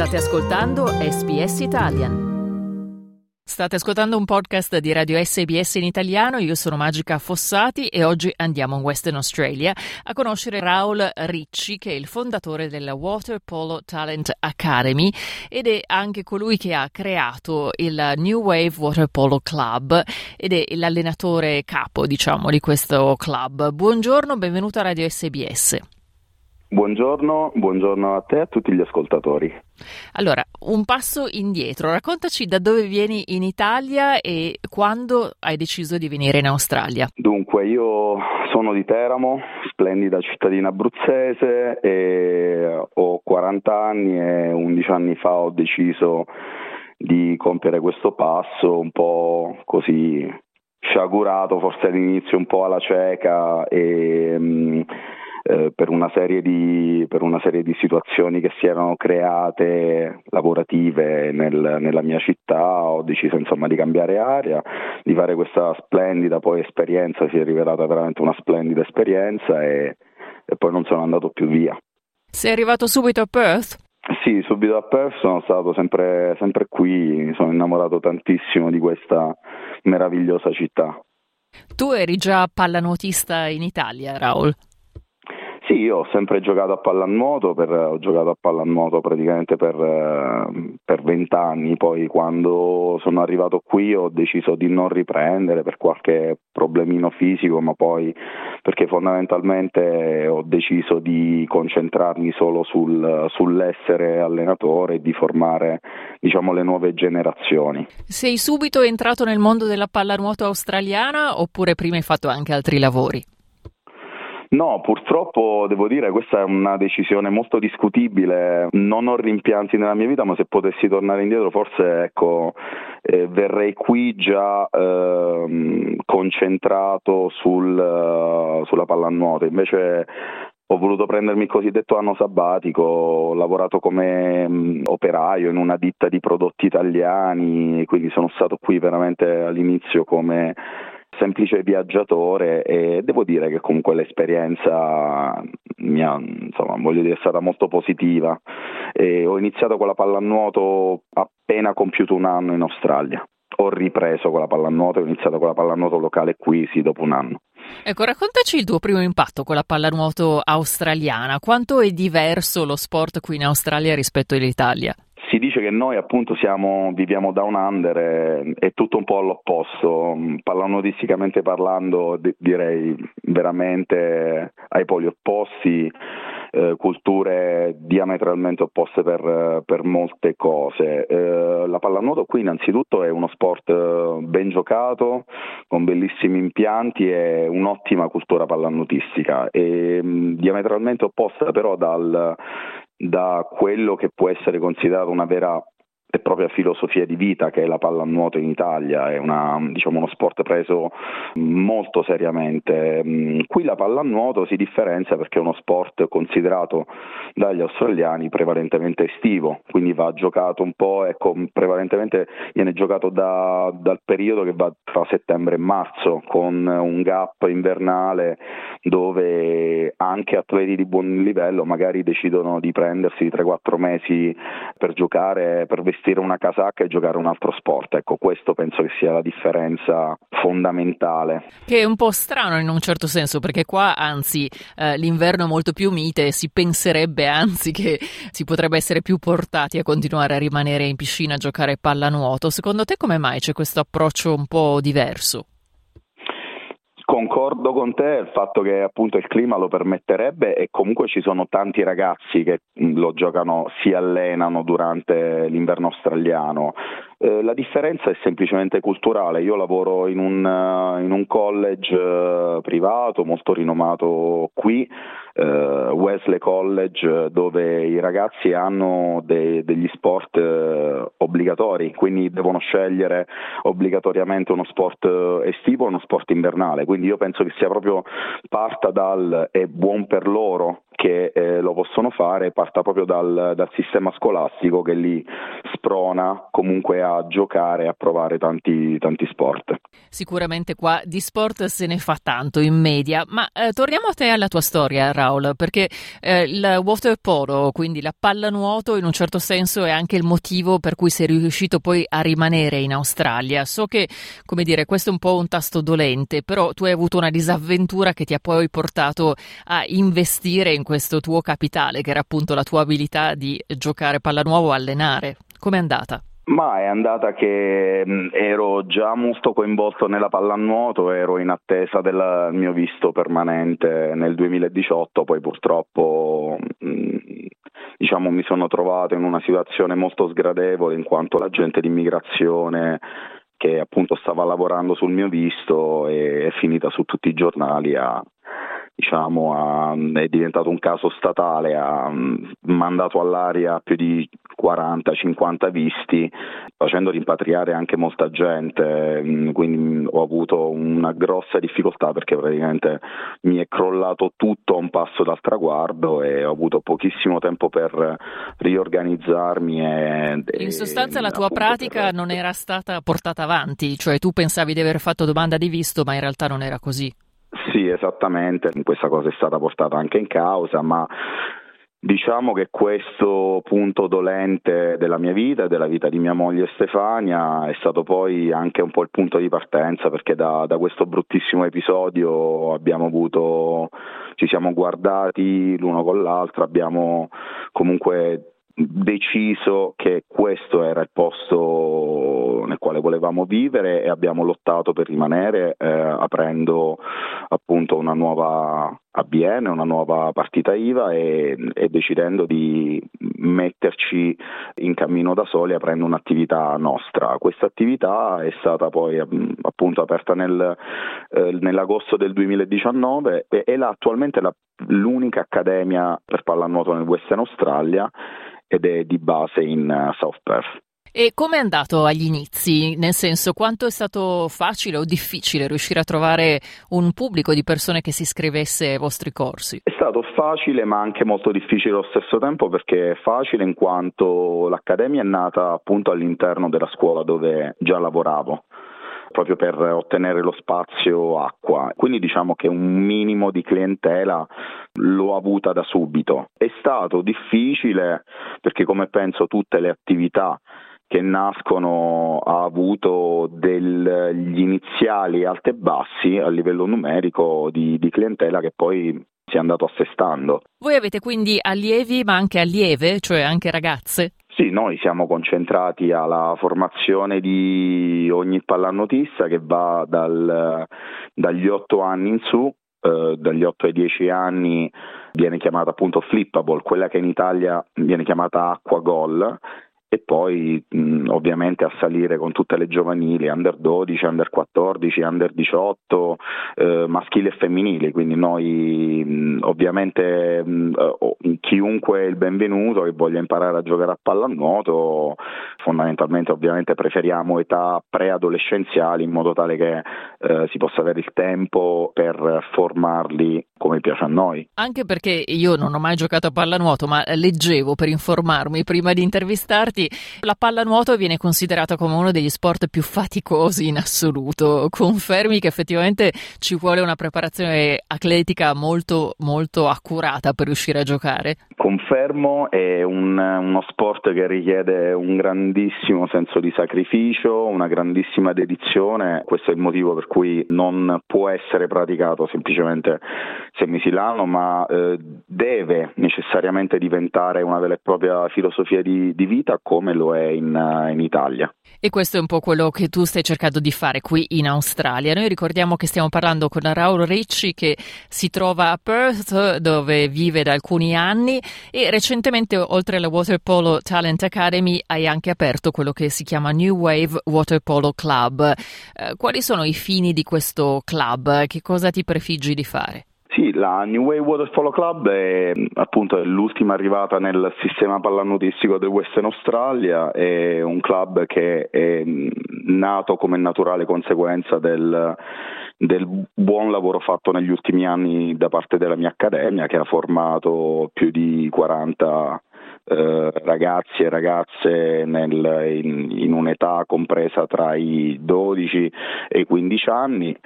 State ascoltando SBS Italian. State ascoltando un podcast di Radio SBS in italiano, io sono Magica Fossati e oggi andiamo in Western Australia a conoscere Raul Ricci che è il fondatore della Water Polo Talent Academy ed è anche colui che ha creato il New Wave Water Polo Club ed è l'allenatore capo diciamo di questo club. Buongiorno, benvenuto a Radio SBS. Buongiorno, buongiorno a te e a tutti gli ascoltatori. Allora, un passo indietro, raccontaci da dove vieni in Italia e quando hai deciso di venire in Australia. Dunque, io sono di Teramo, splendida cittadina abruzzese e ho 40 anni e 11 anni fa ho deciso di compiere questo passo un po' così sciagurato, forse all'inizio un po' alla cieca e mm, eh, per, una di, per, una serie di, situazioni che si erano create lavorative nel, nella mia città, ho deciso insomma di cambiare aria, di fare questa splendida poi esperienza, si è rivelata veramente una splendida esperienza e, e poi non sono andato più via. Sei arrivato subito a Perth? Sì, subito a Perth sono stato sempre, sempre qui, mi sono innamorato tantissimo di questa meravigliosa città. Tu eri già pallanuotista in Italia, Raul? Io ho sempre giocato a pallanuoto, per, ho giocato a pallanuoto praticamente per vent'anni, poi quando sono arrivato qui ho deciso di non riprendere per qualche problemino fisico, ma poi perché fondamentalmente ho deciso di concentrarmi solo sul, sull'essere allenatore e di formare diciamo, le nuove generazioni. Sei subito entrato nel mondo della pallanuoto australiana oppure prima hai fatto anche altri lavori? No, purtroppo devo dire questa è una decisione molto discutibile. Non ho rimpianti nella mia vita, ma se potessi tornare indietro forse ecco, eh, verrei qui già eh, concentrato sul, uh, sulla pallanuoto. Invece ho voluto prendermi il cosiddetto anno sabbatico, ho lavorato come mh, operaio in una ditta di prodotti italiani, quindi sono stato qui veramente all'inizio come semplice viaggiatore e devo dire che comunque l'esperienza mia, insomma, voglio dire, è stata molto positiva. E ho iniziato con la pallanuoto appena compiuto un anno in Australia. Ho ripreso con la pallanuoto e ho iniziato con la pallanuoto locale qui, sì, dopo un anno. Ecco, raccontaci il tuo primo impatto con la pallanuoto australiana. Quanto è diverso lo sport qui in Australia rispetto all'Italia? Si dice che noi appunto siamo, viviamo down under, e, è tutto un po' all'opposto, pallanuotisticamente parlando d- direi veramente ai poli opposti, eh, culture diametralmente opposte per, per molte cose. Eh, la pallanuoto qui innanzitutto è uno sport eh, ben giocato, con bellissimi impianti e un'ottima cultura pallanuotistica, mh, diametralmente opposta però dal da quello che può essere considerato una vera e propria filosofia di vita che è la pallanuoto in Italia, è una, diciamo, uno sport preso molto seriamente. Mm, qui la pallanuoto si differenzia perché è uno sport considerato dagli australiani prevalentemente estivo, quindi va giocato un po', ecco, prevalentemente viene giocato da, dal periodo che va tra settembre e marzo, con un gap invernale dove anche atleti di buon livello magari decidono di prendersi 3-4 mesi per giocare, per vestire vestire una casacca e giocare un altro sport. Ecco, questo penso che sia la differenza fondamentale. Che è un po' strano in un certo senso, perché qua anzi eh, l'inverno è molto più mite e si penserebbe anzi che si potrebbe essere più portati a continuare a rimanere in piscina a giocare pallanuoto. Secondo te come mai c'è questo approccio un po' diverso? Concordo con te il fatto che appunto il clima lo permetterebbe e comunque ci sono tanti ragazzi che lo giocano, si allenano durante l'inverno australiano. Eh, la differenza è semplicemente culturale. Io lavoro in un, uh, in un college uh, privato molto rinomato qui, Wesley College, dove i ragazzi hanno de- degli sport obbligatori, quindi devono scegliere obbligatoriamente uno sport estivo e uno sport invernale. Quindi io penso che sia proprio parta dal è buon per loro che eh, lo possono fare parta proprio dal, dal, sistema scolastico che li sprona comunque a giocare e a provare tanti, tanti sport. Sicuramente qua di sport se ne fa tanto in media, ma eh, torniamo a te alla tua storia Raul, perché eh, il water polo, quindi la pallanuoto in un certo senso è anche il motivo per cui sei riuscito poi a rimanere in Australia. So che, come dire, questo è un po' un tasto dolente, però tu hai avuto una disavventura che ti ha poi portato a investire in questo tuo capitale, che era appunto la tua abilità di giocare pallanuovo, allenare. Com'è andata? Ma è andata che ero già molto coinvolto nella pallanuoto, ero in attesa del mio visto permanente nel 2018, poi purtroppo diciamo, mi sono trovato in una situazione molto sgradevole in quanto l'agente d'immigrazione che appunto stava lavorando sul mio visto è, è finita su tutti i giornali a, diciamo, ha, è diventato un caso statale, ha mm, mandato all'aria più di 40-50 visti, facendo rimpatriare anche molta gente, mm, quindi ho avuto una grossa difficoltà perché praticamente mi è crollato tutto a un passo dal traguardo e ho avuto pochissimo tempo per riorganizzarmi. E, In sostanza la tua pratica per... non era stata portata avanti, cioè tu pensavi di aver fatto domanda di visto ma in realtà non era così. Sì, esattamente, questa cosa è stata portata anche in causa, ma Diciamo che questo punto dolente della mia vita e della vita di mia moglie Stefania è stato poi anche un po' il punto di partenza perché da, da questo bruttissimo episodio avuto, ci siamo guardati l'uno con l'altro, abbiamo comunque deciso che questo era il posto nel quale volevamo vivere e abbiamo lottato per rimanere eh, aprendo appunto una nuova ABN, una nuova partita IVA e, e, decidendo di metterci in cammino da soli aprendo un'attività nostra. Questa attività è stata poi appunto aperta nel, eh, nell'agosto del 2019 e è la, attualmente la, l'unica accademia per pallanuoto nel Western Australia ed è di base in uh, South Perth. E come è andato agli inizi? Nel senso, quanto è stato facile o difficile riuscire a trovare un pubblico di persone che si iscrivesse ai vostri corsi? È stato facile ma anche molto difficile allo stesso tempo perché è facile in quanto l'accademia è nata appunto all'interno della scuola dove già lavoravo proprio per ottenere lo spazio acqua. Quindi diciamo che un minimo di clientela l'ho avuta da subito. È stato difficile perché come penso tutte le attività che nascono ha avuto degli iniziali alti e bassi a livello numerico di, di clientela che poi si è andato assestando. Voi avete quindi allievi ma anche allieve, cioè anche ragazze? Sì, noi siamo concentrati alla formazione di ogni pallanotista che va dal, dagli 8 anni in su, eh, dagli 8 ai 10 anni viene chiamata appunto flippable, quella che in Italia viene chiamata acqua gol e poi mh, ovviamente a salire con tutte le giovanili, under 12, under 14, under 18, eh, maschili e femminili, quindi noi mh, ovviamente mh, chiunque è il benvenuto che voglia imparare a giocare a pallanuoto, fondamentalmente ovviamente preferiamo età preadolescenziali in modo tale che eh, si possa avere il tempo per formarli come piace a noi. Anche perché io non ho mai giocato a pallanuoto, ma leggevo per informarmi prima di intervistarti, la pallanuoto viene considerata come uno degli sport più faticosi in assoluto. Confermi che effettivamente ci vuole una preparazione atletica molto molto accurata per riuscire a giocare? Confermo, è un, uno sport che richiede un grandissimo senso di sacrificio, una grandissima dedizione, questo è il motivo per cui non può essere praticato semplicemente l'anno, ma eh, deve necessariamente diventare una vera e propria filosofia di, di vita come lo è in, uh, in, Italia. E questo è un po' quello che tu stai cercando di fare qui in Australia. Noi ricordiamo che stiamo parlando con Raul Ricci che si trova a Perth dove vive da alcuni anni e recentemente oltre alla Water Polo Talent Academy hai anche aperto quello che si chiama New Wave Water Polo Club. Eh, quali sono i fini di questo club? Che cosa ti prefiggi di fare? Sì, la New Way Water Polo Club è appunto l'ultima arrivata nel sistema pallanutistico del Western Australia, è un club che è nato come naturale conseguenza del, del buon lavoro fatto negli ultimi anni da parte della mia accademia che ha formato più di 40 eh, ragazzi e ragazze nel, in, in, un'età compresa tra i 12 e i 15 anni,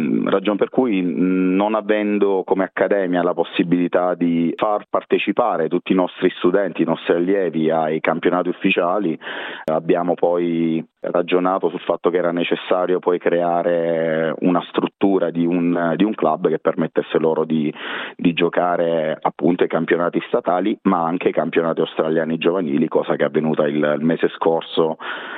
mm, ragione per cui mm, non avendo come accademia la possibilità di far partecipare tutti i nostri studenti, i nostri allievi ai campionati ufficiali, abbiamo poi ragionato sul fatto che era necessario poi creare una struttura di un, di un club che permettesse loro di, di, giocare appunto i campionati statali ma anche i campionati australiani giovanili, cosa che è avvenuta il, il mese scorso.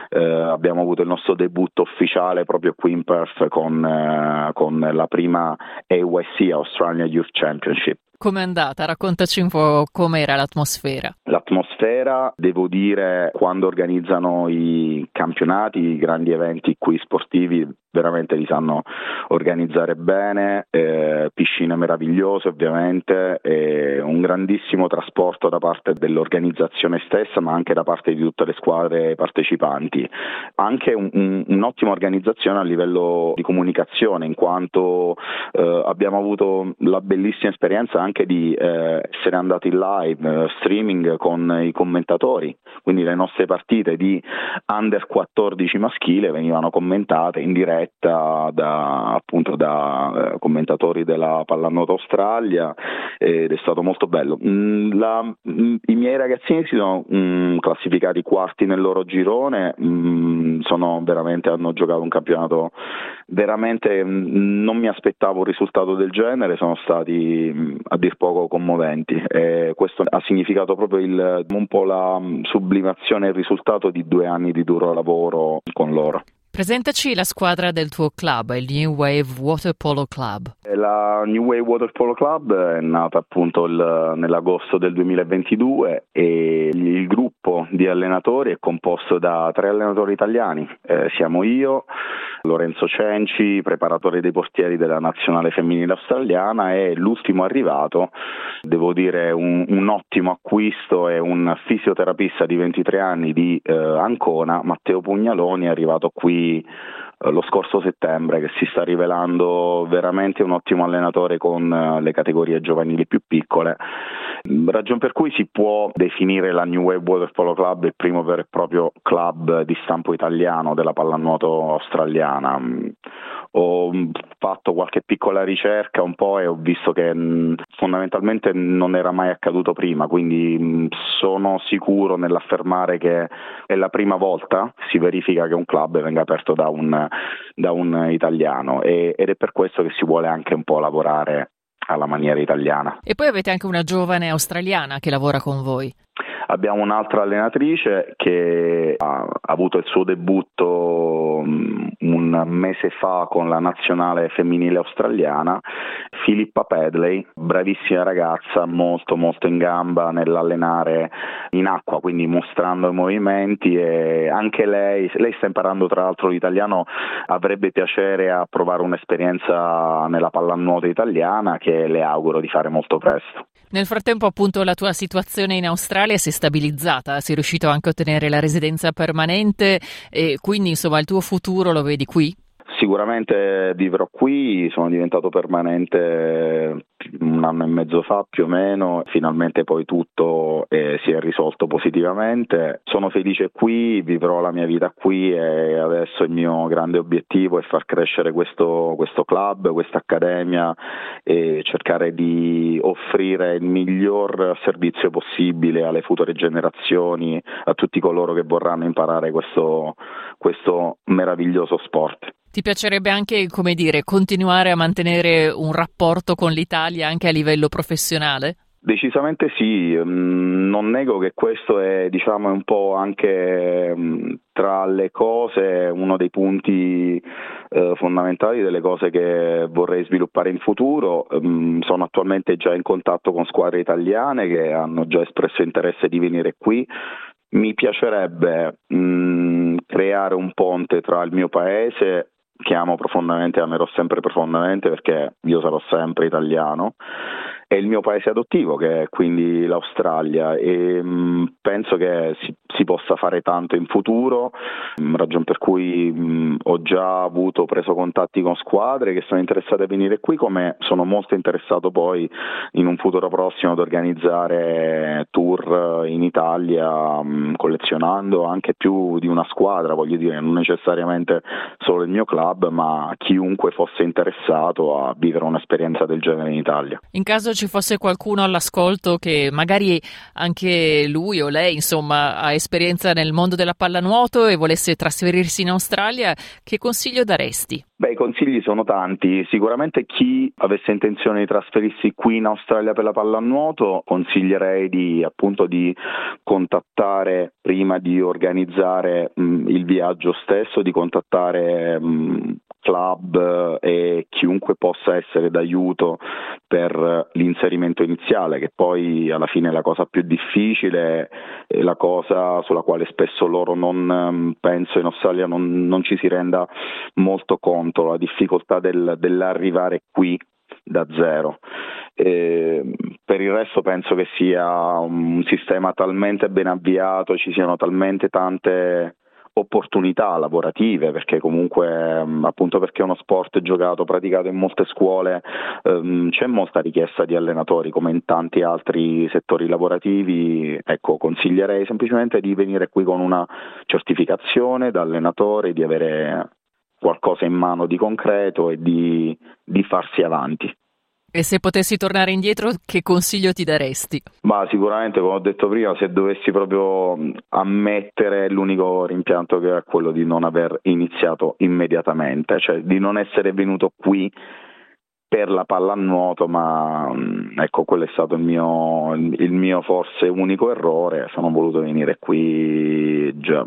Eh, abbiamo avuto il nostro debutto ufficiale proprio qui in Perth con, eh, con la prima AYC Australian Youth Championship. Com'è andata? Raccontaci un po' com'era l'atmosfera. L'atmosfera, devo dire, quando organizzano i campionati, i grandi eventi qui sportivi, veramente li sanno organizzare bene, eh, piscine meravigliose ovviamente, e un grandissimo trasporto da parte dell'organizzazione stessa ma anche da parte di tutte le squadre partecipanti. Anche un, un, un'ottima organizzazione a livello di comunicazione in quanto eh, abbiamo avuto la bellissima esperienza anche di eh, essere andati in live, eh, streaming con i commentatori, quindi le nostre partite di under 14 maschile venivano commentate in diretta diretta da, appunto, da eh, commentatori della Pallanuoto Australia ed è stato molto bello. Mm, la, mm, I miei ragazzini si sono mm, classificati quarti nel loro girone, mm, hanno giocato un campionato veramente, mm, non mi aspettavo un risultato del genere, sono stati a dir poco commoventi e questo ha significato proprio il, un po' la sublimazione e il risultato di due anni di duro lavoro con loro. Presentaci la squadra del tuo club, il New Wave Water Polo Club. La New Wave Water Polo Club è nata appunto il, nell'agosto del 2022 e il gruppo di allenatori è composto da tre allenatori italiani. Eh, siamo io, Lorenzo Cenci, preparatore dei portieri della nazionale femminile australiana e l'ultimo arrivato, devo dire un, un ottimo acquisto è un fisioterapista di 23 anni di eh, Ancona, Matteo Pugnaloni, è arrivato qui eh, lo scorso settembre che si sta rivelando veramente un ottimo allenatore con eh, le categorie giovanili più piccole, ragione per cui si può definire la New Wave Water Polo Club il primo vero e proprio club di stampo italiano della pallanuoto australiana. Ho fatto qualche piccola ricerca un po' e ho visto che fondamentalmente non era mai accaduto prima, quindi sono sicuro nell'affermare che è la prima volta si verifica che un club venga aperto da un, da un italiano e, ed è per questo che si vuole anche un po' lavorare alla maniera italiana. E poi avete anche una giovane australiana che lavora con voi. Abbiamo un'altra allenatrice che ha avuto il suo debutto un mese fa con la nazionale femminile australiana, Filippa Pedley, bravissima ragazza, molto molto in gamba nell'allenare in acqua, quindi mostrando i movimenti e anche lei, lei sta imparando tra l'altro l'italiano, avrebbe piacere a provare un'esperienza nella pallanuoto italiana che le auguro di fare molto presto. Nel frattempo, appunto, la tua situazione in Australia si è stabilizzata, sei riuscito anche a ottenere la residenza permanente e quindi, insomma, il tuo futuro lo vedi qui? Sicuramente vivrò qui, sono diventato permanente un anno e mezzo fa più o meno, finalmente poi tutto eh, si è risolto positivamente. Sono felice qui, vivrò la mia vita qui e adesso il mio grande obiettivo è far crescere questo, questo club, questa accademia e cercare di offrire il miglior servizio possibile alle future generazioni, a tutti coloro che vorranno imparare questo, questo meraviglioso sport. Ti piacerebbe anche, come dire, continuare a mantenere un rapporto con l'Italia anche a livello professionale? Decisamente sì, mm, non nego che questo è diciamo, un po' anche mm, tra le cose uno dei punti eh, fondamentali delle cose che vorrei sviluppare in futuro. Mm, sono attualmente già in contatto con squadre italiane che hanno già espresso interesse di venire qui. Mi piacerebbe mh, creare un ponte tra il mio paese che amo profondamente amerò sempre profondamente perché io sarò sempre italiano è il mio paese adottivo che è quindi l'Australia e mh, mm, penso che si, si, possa fare tanto in futuro, mh, mm, ragione per cui mh, mm, ho già avuto, preso contatti con squadre che sono interessate a venire qui, come sono molto interessato poi in un futuro prossimo ad organizzare tour in Italia collezionando anche più di una squadra, voglio dire, non necessariamente solo il mio club, ma chiunque fosse interessato a vivere un'esperienza del genere in Italia. In caso ci fosse qualcuno all'ascolto che magari anche lui o lei, insomma, ha esperienza nel mondo della pallanuoto e volesse trasferirsi in Australia, che consiglio daresti? Beh, i consigli sono tanti. Sicuramente chi avesse intenzione di trasferirsi qui in Australia per la pallanuoto, consiglierei di appunto di contattare prima di organizzare mh, il viaggio stesso, di contattare mh, club e chiunque possa essere d'aiuto per l'inserimento iniziale, che poi alla fine è la cosa più difficile, è la cosa sulla quale spesso loro non penso in Australia non, non ci si renda molto conto, la difficoltà del, dell'arrivare qui da zero. E per il resto penso che sia un sistema talmente ben avviato, ci siano talmente tante opportunità lavorative perché comunque mm, appunto perché è uno sport giocato, praticato in molte scuole ehm, c'è molta richiesta di allenatori come in tanti altri settori lavorativi. Ecco consiglierei semplicemente di venire qui con una certificazione da allenatore di avere qualcosa in mano di concreto e di, di farsi avanti e se potessi tornare indietro, che consiglio ti daresti? Ma sicuramente, come ho detto prima, se dovessi proprio ammettere l'unico rimpianto che era quello di non aver iniziato immediatamente, cioè di non essere venuto qui per la pallanuoto, ma ecco, quello è stato il mio, il mio forse unico errore. Sono voluto venire qui già,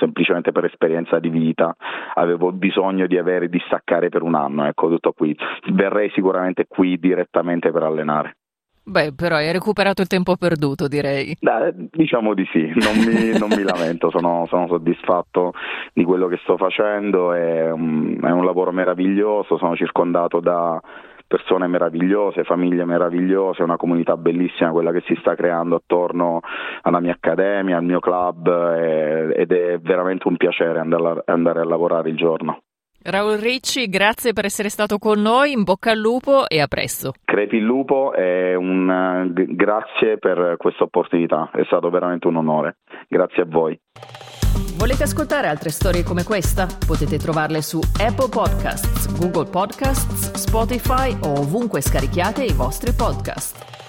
semplicemente per esperienza di vita, avevo bisogno di avere di staccare per un anno, ecco, tutto qui. Verrei sicuramente qui direttamente per allenare. Beh, però hai recuperato il tempo perduto, direi. Beh, diciamo di sì, non mi, non mi lamento, sono, sono, soddisfatto di quello che sto facendo, è è un lavoro meraviglioso, sono circondato da persone meravigliose, famiglie meravigliose, una comunità bellissima quella che si sta creando attorno alla mia accademia, al mio club eh, ed è veramente un piacere andare a, andare a lavorare il giorno. Raul Ricci, grazie per essere stato con noi, in bocca al lupo e a presto. Crepi il lupo e un grazie per questa opportunità, è stato veramente un onore. Grazie a voi. Volete ascoltare altre storie come questa? Potete trovarle su Apple Podcasts, Google Podcasts, Spotify o ovunque scarichiate i vostri podcast.